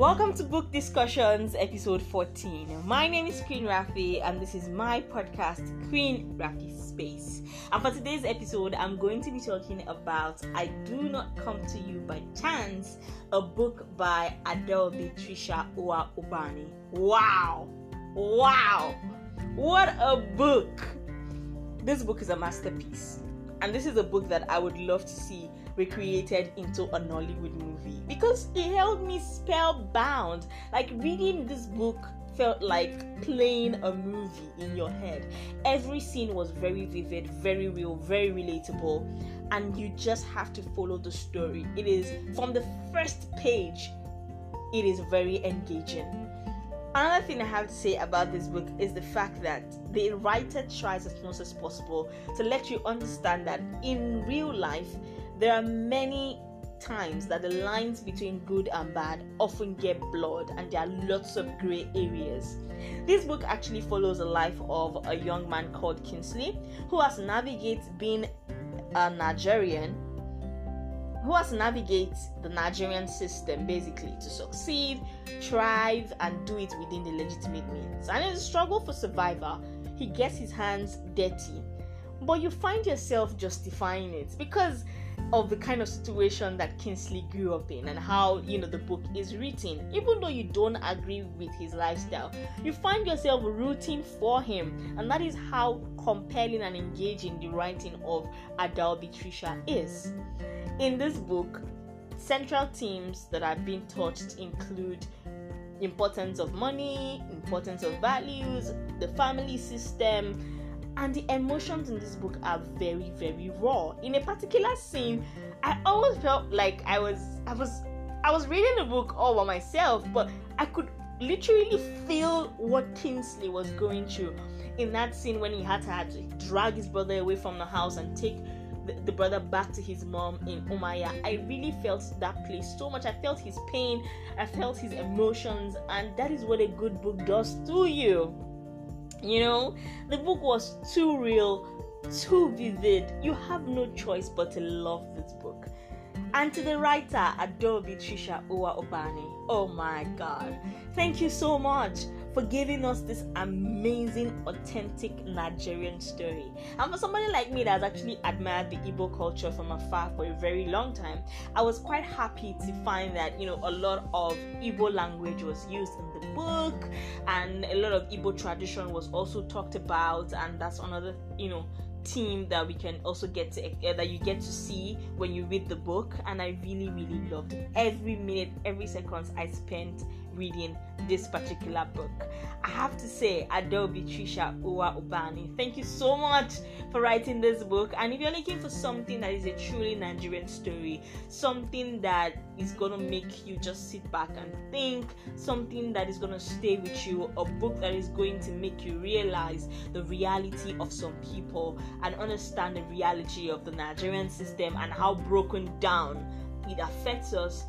Welcome to Book Discussions, episode 14. My name is Queen Rafi, and this is my podcast, Queen Rafi Space. And for today's episode, I'm going to be talking about I Do Not Come to You by Chance, a book by Adaobi Tricia Owa. Wow! Wow! What a book! This book is a masterpiece, and this is a book that I would love to see recreated into a Nollywood movie because it held me spellbound. Like reading this book felt like playing a movie in your head. Every scene was very vivid, very real, very relatable, and you just have to follow the story. It is from the first page, it is very engaging. Another thing I have to say about this book is the fact that the writer tries as much as possible to let you understand that in real life, there are many times that the lines between good and bad often get blurred and there are lots of gray areas. This book actually follows the life of a young man called Kingsley who has navigated being a Nigerian who has navigated the Nigerian system basically to succeed, thrive, and do it within the legitimate means. And in the struggle for survival, he gets his hands dirty. But you find yourself justifying it because of the kind of situation that Kingsley grew up in and how you know the book is written. Even though you don't agree with his lifestyle, you find yourself rooting for him, and that is how compelling and engaging the writing of Adaobi Tricia is. In this book, central themes that are being touched include importance of money, importance of values, the family system, and the emotions in this book are very very raw in a particular scene i always felt like i was i was i was reading the book all by myself but i could literally feel what kingsley was going through in that scene when he had to, had to drag his brother away from the house and take the, the brother back to his mom in Umuahia. I really felt that place so much. I felt his pain, I felt his emotions, and that is what a good book does to you. You know, the book was too real, too vivid. You have no choice but to love this book. And to the writer, Adaobi Tricia Owa Obani, oh my god, thank you so much for giving us this amazing, authentic Nigerian story. And for somebody like me that has actually admired the Igbo culture from afar for a very long time, I was quite happy to find that you know a lot of Igbo language was used in the book, and a lot of Igbo tradition was also talked about, and that's another you know team that we can also get to uh, that you get to see when you read the book and i really really loved every minute every second i spent reading this particular book. I have to say, Adaobi Tricia Owa Obani, thank you so much for writing this book. And if you're looking for something that is a truly Nigerian story, something that is gonna make you just sit back and think, something that is gonna stay with you, a book that is going to make you realize the reality of some people and understand the reality of the Nigerian system and how broken down it affects us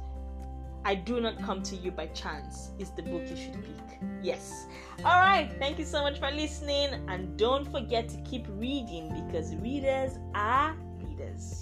I do not come to you by chance is the book you should pick. Yes. All right. Thank you so much for listening. And don't forget to keep reading because readers are leaders.